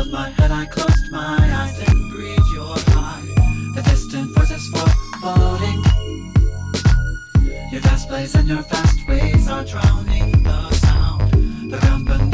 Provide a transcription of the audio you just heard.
held my head, I closed my eyes and breathed your heart. The distant voices foreboding. Your fast plays and your fast ways are drowning the sound. The company.